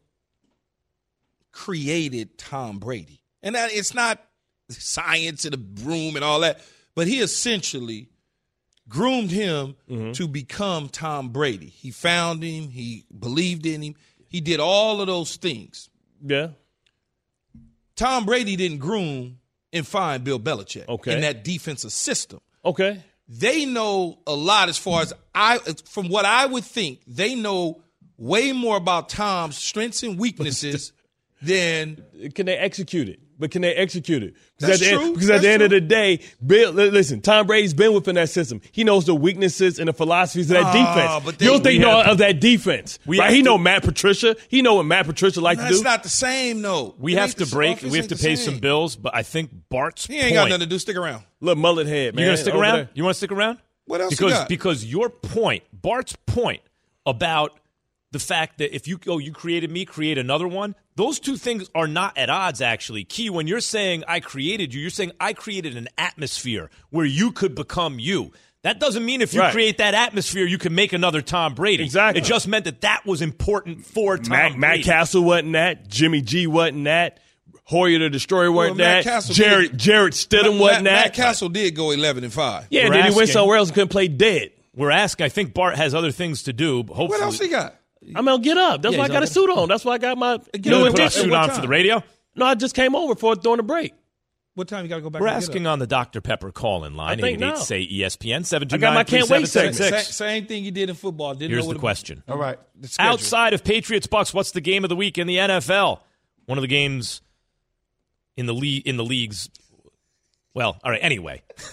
Speaker 4: created Tom Brady, and that it's not science in the room and all that, but he essentially groomed him mm-hmm. to become Tom Brady. He found him. He believed in him. He did all of those things.
Speaker 9: Yeah.
Speaker 4: Tom Brady didn't groom and find Bill Belichick
Speaker 9: Okay.
Speaker 4: in that defensive system.
Speaker 9: Okay.
Speaker 4: They know a lot as far as I, from what I would think, they know way more about Tom's strengths and weaknesses than
Speaker 9: Can they execute it? But can they execute it?
Speaker 4: That's
Speaker 9: at the end-
Speaker 4: true.
Speaker 9: because at
Speaker 4: That's
Speaker 9: the end of the day, Bill, listen, Tom Brady's been within that system. He knows the weaknesses and the philosophies of that
Speaker 4: Ah,
Speaker 9: defense.
Speaker 4: but
Speaker 9: you don't think
Speaker 4: we
Speaker 9: no of that defense,
Speaker 2: we
Speaker 9: right? He
Speaker 2: to-
Speaker 9: know Matt Patricia. He know what Matt Patricia like to
Speaker 4: that's
Speaker 9: do.
Speaker 4: not the same. though.
Speaker 2: We
Speaker 4: It
Speaker 2: have to break. We have to pay
Speaker 4: same.
Speaker 2: some bills, but I think Bart's
Speaker 4: He ain't
Speaker 2: point.
Speaker 4: got nothing to do. Stick around.
Speaker 9: Look, mullet head, man.
Speaker 2: You're gonna stick
Speaker 9: over
Speaker 2: around.
Speaker 9: there.
Speaker 2: You want to stick around?
Speaker 4: What else you
Speaker 2: Because
Speaker 4: got?
Speaker 2: because your point, Bart's point about the fact that if you oh you created me, create another one. Those two things are not at odds. Actually, key when you're saying I created you, you're saying I created an atmosphere where you could become you. That doesn't mean if you
Speaker 9: Right.
Speaker 2: create that atmosphere, you can make another Tom Brady.
Speaker 9: Exactly.
Speaker 2: It just meant that that was important for Tom
Speaker 9: Matt, Matt Cassel wasn't that. Jimmy G wasn't that. Hoyer the Destroyer wasn't
Speaker 4: Matt
Speaker 9: that.
Speaker 4: Cassel
Speaker 9: Jarrett
Speaker 4: did-
Speaker 9: Jarrett Stidham
Speaker 4: Matt,
Speaker 9: wasn't
Speaker 4: Matt
Speaker 9: that.
Speaker 4: Cassel did go eleven and five.
Speaker 9: yeah, and
Speaker 2: We're
Speaker 9: then he went somewhere else and couldn't play dead.
Speaker 2: We're asking. I think Bart has other things to do. But hopefully,
Speaker 4: What else he got?
Speaker 9: I'm gonna get up. That's
Speaker 2: Yeah,
Speaker 9: why I got a suit on. That's why I got my
Speaker 2: you know,
Speaker 9: new
Speaker 2: put a suit on for the radio.
Speaker 9: No, I just came over for during the break.
Speaker 4: What time you got to go back?
Speaker 2: We're
Speaker 4: and get
Speaker 2: asking
Speaker 4: up?
Speaker 2: on the Dr. Pepper call in line.
Speaker 9: I think
Speaker 2: 88
Speaker 9: now.
Speaker 2: say ESPN
Speaker 9: I got my can't wait segment.
Speaker 2: 729
Speaker 4: Sa- same thing you did in football. Didn't
Speaker 2: Here's
Speaker 4: know what
Speaker 2: the question.
Speaker 3: All right.
Speaker 4: the.
Speaker 2: Outside of Patriots Bucs, what's the game of the week in the NFL? One of the games in the league in the leagues. Well, all right. Anyway,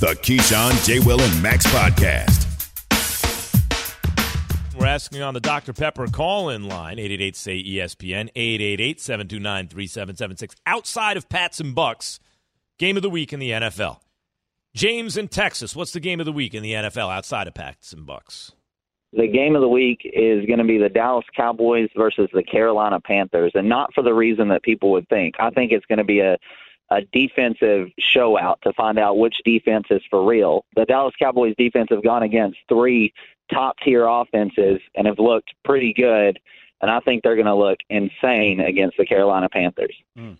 Speaker 1: The Keyshawn, J. Will, and Max podcast.
Speaker 2: we're asking on the Dr. Pepper call in line 888 say ESPN 888 729 3776. Outside of Pats and Bucs, game of the week in the NFL. James in Texas, what's the game of the week in the NFL outside of Pats and Bucs?
Speaker 12: the game of the week is going to be the Dallas Cowboys versus the Carolina Panthers, and not for the reason that people would think. I think it's going to be a a defensive show out to find out which defense is for real. The Dallas Cowboys defense have gone against three top tier offenses and have looked pretty good, and I think they're going to look insane against the Carolina Panthers.
Speaker 2: Hmm,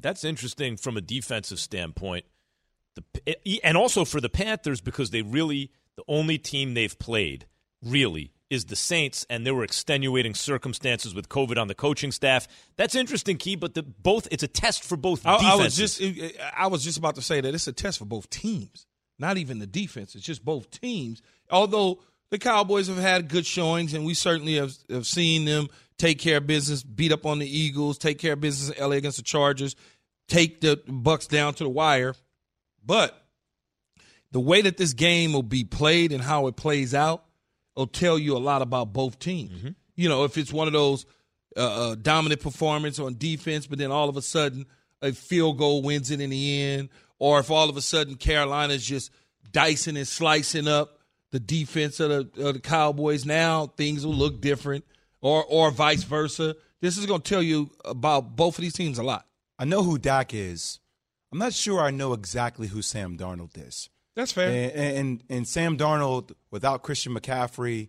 Speaker 2: that's interesting from a defensive standpoint. The, and also for the Panthers because they really the only team they've played really is the Saints, and there were extenuating circumstances with COVID on the coaching staff. That's interesting, Key. But the both it's a test for both
Speaker 4: I, I was just I was just about to say that it's a test for both teams. not even the defense. It's just both teams. Although the Cowboys have had good showings, and we certainly have, have seen them take care of business, beat up on the Eagles, take care of business in LA against the Chargers, take the Bucs down to the wire. But the way that this game will be played and how it plays out will tell you a lot about both teams.
Speaker 2: Mm-hmm.
Speaker 4: You know, if it's one of those uh, uh, dominant performance on defense, but then all of a sudden a field goal wins it in the end, or if all of a sudden Carolina's just dicing and slicing up the defense of the, of the Cowboys, now things will look different, or or vice versa. This is going to tell you about both of these teams a lot.
Speaker 3: I know who Dak is. I'm not sure I know exactly who Sam Darnold is.
Speaker 4: That's fair.
Speaker 3: And, and, and Sam Darnold, without Christian McCaffrey,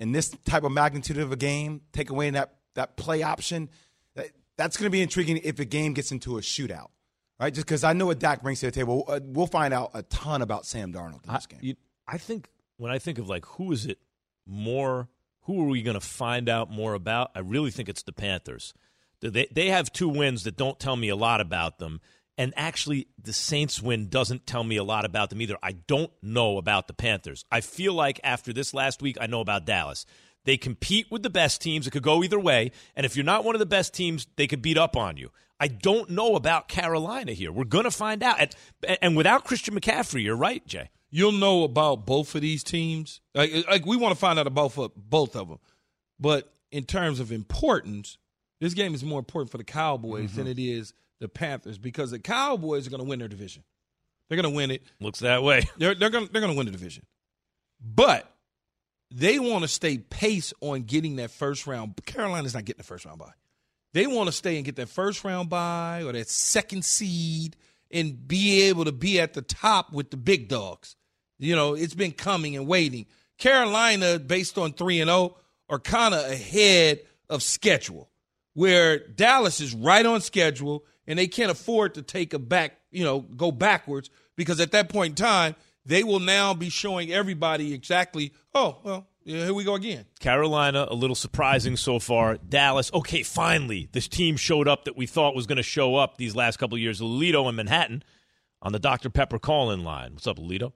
Speaker 3: in this type of magnitude of a game, take away that, that play option, that, that's going to be intriguing if a game gets into a shootout, right? Just because I know what Dak brings to the table. Uh, We'll find out a ton about Sam Darnold in this game.
Speaker 2: You, I think when I think of like who is it more, who are we going to find out more about? I really think it's the Panthers. They they have two wins that don't tell me a lot about them, and actually the Saints win doesn't tell me a lot about them either. I don't know about the Panthers. I feel like after this last week, I know about Dallas. They compete with the best teams. It could go either way, and if you're not one of the best teams, they could beat up on you. I don't know about Carolina here. We're going to find out. And, and without Christian McCaffrey, you're right, Jay.
Speaker 4: You'll know about both of these teams. Like, like we want to find out about both, both of them. But in terms of importance, this game is more important for the Cowboys
Speaker 2: Mm-hmm.
Speaker 4: than it is the Panthers because the Cowboys are going to win their division. They're going to win it.
Speaker 2: Looks that way.
Speaker 4: They're they're going they're going to win the division. But they want to stay pace on getting that first round. Carolina's not getting the first round by. They want to stay and get that first round by or that second seed and be able to be at the top with the big dogs. You know, it's been coming and waiting. Carolina, based on 3 and 0, are kind of ahead of schedule, where Dallas is right on schedule and they can't afford to take a back, you know, go backwards because at that point in time, they will now be showing everybody exactly, oh, well, yeah, here we go again.
Speaker 2: Carolina, a little surprising so far. Dallas, okay, finally, this team showed up that we thought was going to show up these last couple years. Alito in Manhattan on the Dr. Pepper call in line. What's up, Alito?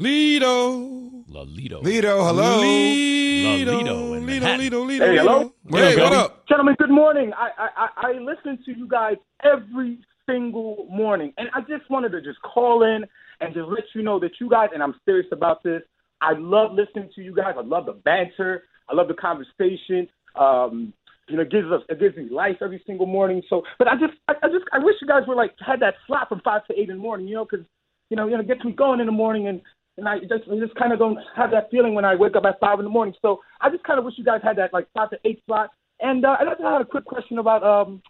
Speaker 4: Lido.
Speaker 2: Lalito.
Speaker 3: Lido, hello.
Speaker 4: Lido.
Speaker 2: Lalito in
Speaker 4: Lido,
Speaker 2: Manhattan.
Speaker 4: Lido, Lido.
Speaker 11: Hey, hello?
Speaker 4: Hey, what up?
Speaker 11: Gentlemen, good morning. I, I, I I listen to you guys every single morning, and I just wanted to just call in and just let you know that you guys, and I'm serious about this, I love listening to you guys. I love the banter. I love the conversation. Um, you know, it gives us it gives me life every single morning. So, but I just I, I just I wish you guys were like had that slot from five to eight in the morning. You know, because you know you know it gets me going in the morning and. And I just, I just kind of don't have that feeling when I wake up at five in the morning. So I just kind of wish you guys had that like five to eight slot. And uh, I just had a quick question about um,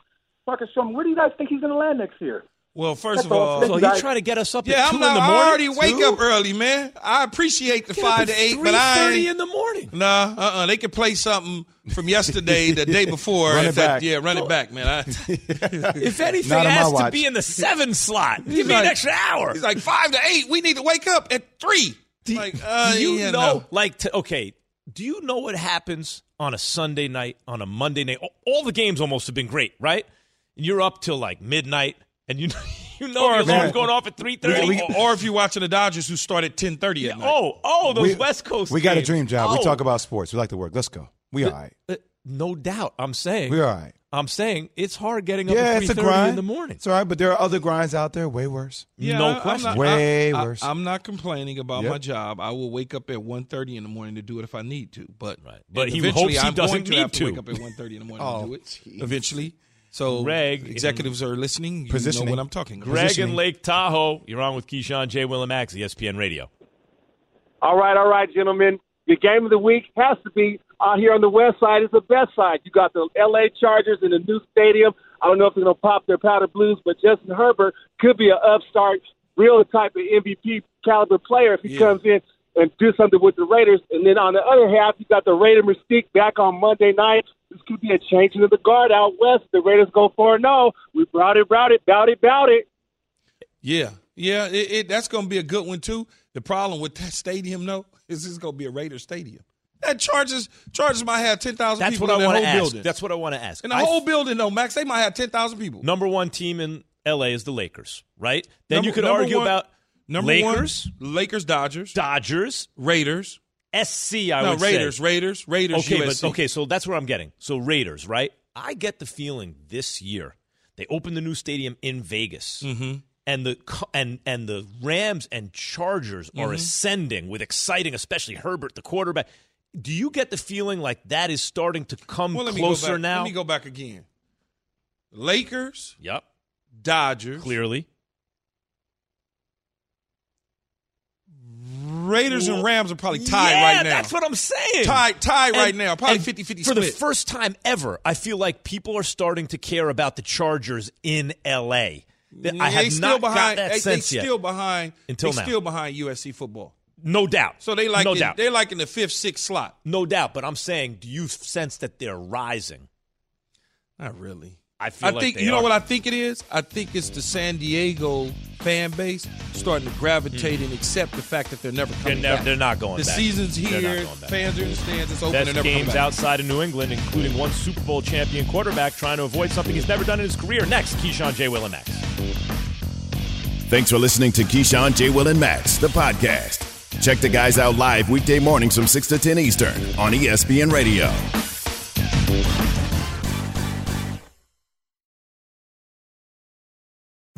Speaker 11: Marcus Sherman. Where do you guys think he's going to land next year?
Speaker 4: Well, first
Speaker 11: That's
Speaker 4: of
Speaker 11: all.
Speaker 4: all,
Speaker 2: So
Speaker 11: you,
Speaker 2: he's trying to get us up
Speaker 4: yeah,
Speaker 2: at
Speaker 4: I'm
Speaker 2: 2
Speaker 4: not.
Speaker 2: in the
Speaker 4: I
Speaker 2: morning?
Speaker 4: already wake
Speaker 2: Two?
Speaker 4: up early, man. I appreciate the
Speaker 2: Get up
Speaker 4: five
Speaker 2: at
Speaker 4: to eight, but I
Speaker 2: 3:30
Speaker 4: ain't.
Speaker 2: in the morning.
Speaker 4: Nah, uh, uh they could play something from yesterday, the day before.
Speaker 3: Run
Speaker 4: if
Speaker 3: it
Speaker 4: that- yeah, run it back, man. I,
Speaker 2: If anything,
Speaker 3: Not
Speaker 2: has to be in the seven slot. Give
Speaker 4: He's
Speaker 2: me an extra hour.
Speaker 4: He's like five to eight. We need to wake up at three. like, uh,
Speaker 2: do you
Speaker 4: yeah,
Speaker 2: know,
Speaker 4: no.
Speaker 2: like, to, okay, do you know what happens on a Sunday night, on a Monday night? All- All the games almost have been great, right? And you're up till like midnight, and you know, you know
Speaker 4: Or
Speaker 2: the alarm's going off at three thirty.
Speaker 4: or, or if you're watching the Dodgers, who start at ten thirty at night.
Speaker 2: Oh, oh, those
Speaker 3: We-
Speaker 2: West Coast.
Speaker 3: We got a dream job. We
Speaker 2: Oh,
Speaker 3: talk about sports. We like to work. Let's go. We all right.
Speaker 2: uh, no doubt. I'm saying.
Speaker 3: We all right.
Speaker 2: I'm saying it's hard getting up
Speaker 3: Yeah,
Speaker 2: at
Speaker 3: it's a
Speaker 2: 3:30
Speaker 3: grind
Speaker 2: in the morning.
Speaker 3: It's all right, but there are other grinds out there way worse.
Speaker 4: Yeah,
Speaker 2: no
Speaker 4: I-
Speaker 2: question.
Speaker 4: not-
Speaker 3: Way
Speaker 4: I,
Speaker 3: worse.
Speaker 4: I, am not complaining about
Speaker 3: Yep.
Speaker 4: my job. I will wake up at 1.30 in the morning to do it if I need to. But
Speaker 2: Right. But he
Speaker 4: eventually
Speaker 2: hopes he
Speaker 4: I'm
Speaker 2: doesn't
Speaker 4: going to
Speaker 2: need
Speaker 4: have to,
Speaker 2: to.
Speaker 4: wake up at 1.30 in the morning
Speaker 3: Oh,
Speaker 4: to do it
Speaker 3: jeez.
Speaker 4: eventually. So
Speaker 2: Greg,
Speaker 4: executives are listening. You know what I'm talking about.
Speaker 2: Greg
Speaker 3: Positioning.
Speaker 2: in Lake Tahoe. You're on with Keyshawn J. Willimax, ESPN Radio.
Speaker 13: All right, all right, gentlemen. The game of the week has to be out here on the west side. It's the best side. You got the L.A. Chargers in the new stadium. I don't know if they're going to pop their powder blues, but Justin Herbert could be an upstart, real type of MVP caliber player if he
Speaker 4: Yeah.
Speaker 13: comes in and do something with the Raiders. And then on the other half, you got the Raider Mystique back on Monday night. This could be a changing of the guard out west. The Raiders go for it. No, oh. we brought it, brought it, bout it, bout it.
Speaker 4: Yeah, yeah, it, it, that's going to be a good one too. The problem with that stadium, though, is this going to be a Raider stadium. That charges Chargers might have ten thousand
Speaker 2: That's
Speaker 4: people
Speaker 2: what I
Speaker 4: that
Speaker 2: want
Speaker 4: whole
Speaker 2: to ask.
Speaker 4: building.
Speaker 2: That's what I want to ask.
Speaker 4: in the
Speaker 2: I-
Speaker 4: whole building, though, Max, they might have ten thousand people.
Speaker 2: number one team in LA is the Lakers, right? Then
Speaker 4: Number-
Speaker 2: you could argue
Speaker 4: one-
Speaker 2: about
Speaker 4: number
Speaker 2: Lakers,
Speaker 4: one, Lakers, Dodgers,
Speaker 2: Dodgers,
Speaker 4: Raiders.
Speaker 2: SC. I
Speaker 4: no,
Speaker 2: would
Speaker 4: Raiders,
Speaker 2: say.
Speaker 4: Raiders, Raiders.
Speaker 2: Okay,
Speaker 4: USC.
Speaker 2: but okay, so that's where I'm getting. So Raiders, right? I get the feeling this year they opened the new stadium in Vegas,
Speaker 4: Mm-hmm.
Speaker 2: and the and and the Rams and Chargers are
Speaker 4: Mhm.
Speaker 2: ascending with exciting, especially Herbert, the quarterback. Do you get the feeling like that is starting to come
Speaker 4: Well,
Speaker 2: closer now?
Speaker 4: Let me go back again. Lakers,
Speaker 2: Yep,
Speaker 4: Dodgers,
Speaker 2: clearly.
Speaker 4: Raiders and Rams are probably tied
Speaker 2: yeah,
Speaker 4: right now.
Speaker 2: That's what I'm saying.
Speaker 4: Tied, tied right now. Probably
Speaker 2: and
Speaker 4: 50-50
Speaker 2: For the first time ever, I feel like people are starting to care about the Chargers in L.A. I
Speaker 4: they
Speaker 2: have
Speaker 4: still
Speaker 2: not
Speaker 4: behind.
Speaker 2: got that
Speaker 4: they,
Speaker 2: sense
Speaker 4: they
Speaker 2: yet.
Speaker 4: still behind.
Speaker 2: Until
Speaker 4: they
Speaker 2: now.
Speaker 4: still behind USC football.
Speaker 2: No doubt.
Speaker 4: So they like
Speaker 2: no
Speaker 4: in,
Speaker 2: doubt.
Speaker 4: they're like in the fifth, sixth slot.
Speaker 2: No doubt. But I'm saying, do you sense that they're rising?
Speaker 4: Not really.
Speaker 2: I feel
Speaker 4: I
Speaker 2: like
Speaker 4: think
Speaker 2: they
Speaker 4: you know what I think it is. I think it's the San Diego fan base starting to gravitate and accept the fact that they're never
Speaker 2: Hmm. They're,
Speaker 4: coming
Speaker 2: never,
Speaker 4: back.
Speaker 2: they're not going
Speaker 4: The
Speaker 2: back.
Speaker 4: season's
Speaker 2: They're
Speaker 4: here.
Speaker 2: going.
Speaker 4: Fans are in the stands. It's open.
Speaker 2: Best
Speaker 4: they're never
Speaker 2: games
Speaker 4: back.
Speaker 2: outside of New England, including one Super Bowl champion quarterback trying to avoid something he's never done in his career. Next, Keyshawn J. Will and Max.
Speaker 1: Thanks for listening to Keyshawn, J. Will, and Max, the podcast. Check the guys out live weekday mornings from 6 to 10 Eastern on ESPN Radio.